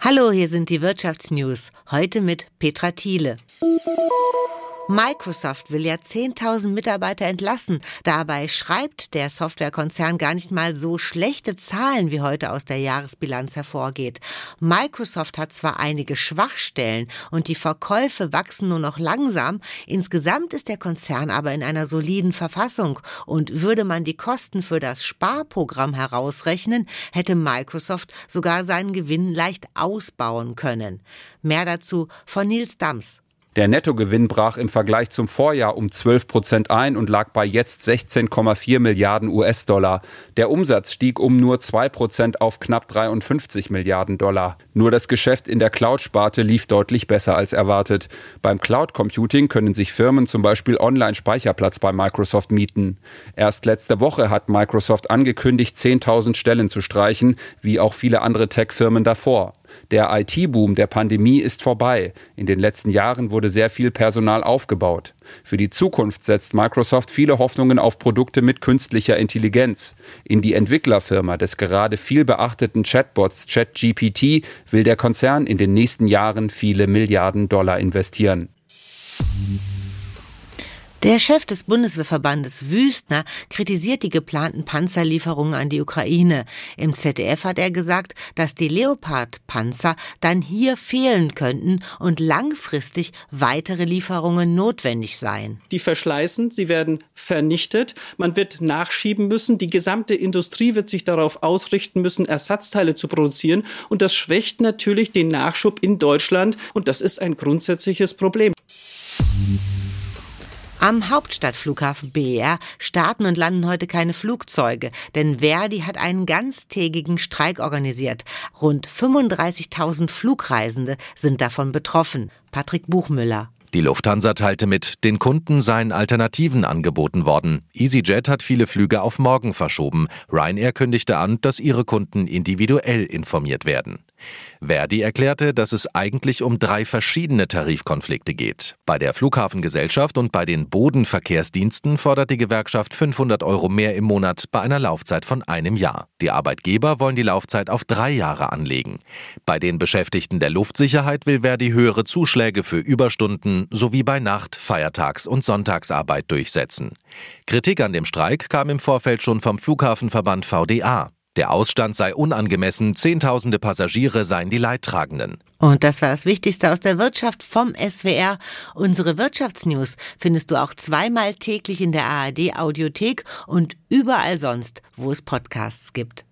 Hallo, hier sind die Wirtschaftsnews. Heute mit Petra Thiele. Microsoft will ja 10.000 Mitarbeiter entlassen. Dabei schreibt der Softwarekonzern gar nicht mal so schlechte Zahlen, wie heute aus der Jahresbilanz hervorgeht. Microsoft hat zwar einige Schwachstellen und die Verkäufe wachsen nur noch langsam, insgesamt ist der Konzern aber in einer soliden Verfassung und würde man die Kosten für das Sparprogramm herausrechnen, hätte Microsoft sogar seinen Gewinn leicht ausbauen können. Mehr dazu von Nils Dams. Der Nettogewinn brach im Vergleich zum Vorjahr um 12 Prozent ein und lag bei jetzt 16,4 Milliarden US-Dollar. Der Umsatz stieg um nur 2 Prozent auf knapp 53 Milliarden Dollar. Nur das Geschäft in der Cloud-Sparte lief deutlich besser als erwartet. Beim Cloud Computing können sich Firmen zum Beispiel Online-Speicherplatz bei Microsoft mieten. Erst letzte Woche hat Microsoft angekündigt, 10.000 Stellen zu streichen, wie auch viele andere Tech-Firmen davor. Der IT-Boom der Pandemie ist vorbei. In den letzten Jahren wurde sehr viel Personal aufgebaut. Für die Zukunft setzt Microsoft viele Hoffnungen auf Produkte mit künstlicher Intelligenz. In die Entwicklerfirma des gerade viel beachteten Chatbots ChatGPT will der Konzern in den nächsten Jahren viele Milliarden Dollar investieren. Der Chef des Bundeswehrverbandes Wüstner kritisiert die geplanten Panzerlieferungen an die Ukraine. Im ZDF hat er gesagt, dass die Leopard-Panzer dann hier fehlen könnten und langfristig weitere Lieferungen notwendig seien. Die verschleißen, sie werden vernichtet, man wird nachschieben müssen, die gesamte Industrie wird sich darauf ausrichten müssen, Ersatzteile zu produzieren und das schwächt natürlich den Nachschub in Deutschland und das ist ein grundsätzliches Problem. Am Hauptstadtflughafen BER starten und landen heute keine Flugzeuge, denn Verdi hat einen ganztägigen Streik organisiert. Rund 35.000 Flugreisende sind davon betroffen. Patrick Buchmüller. Die Lufthansa teilte mit, den Kunden seien Alternativen angeboten worden. EasyJet hat viele Flüge auf morgen verschoben. Ryanair kündigte an, dass ihre Kunden individuell informiert werden. Verdi erklärte, dass es eigentlich um drei verschiedene Tarifkonflikte geht. Bei der Flughafengesellschaft und bei den Bodenverkehrsdiensten fordert die Gewerkschaft 500 Euro mehr im Monat bei einer Laufzeit von einem Jahr. Die Arbeitgeber wollen die Laufzeit auf drei Jahre anlegen. Bei den Beschäftigten der Luftsicherheit will Verdi höhere Zuschläge für Überstunden sowie bei Nacht-, Feiertags- und Sonntagsarbeit durchsetzen. Kritik an dem Streik kam im Vorfeld schon vom Flughafenverband VDA. Der Ausstand sei unangemessen, Zehntausende Passagiere seien die Leidtragenden. Und das war das Wichtigste aus der Wirtschaft vom SWR. Unsere Wirtschaftsnews findest du auch zweimal täglich in der ARD Audiothek und überall sonst, wo es Podcasts gibt.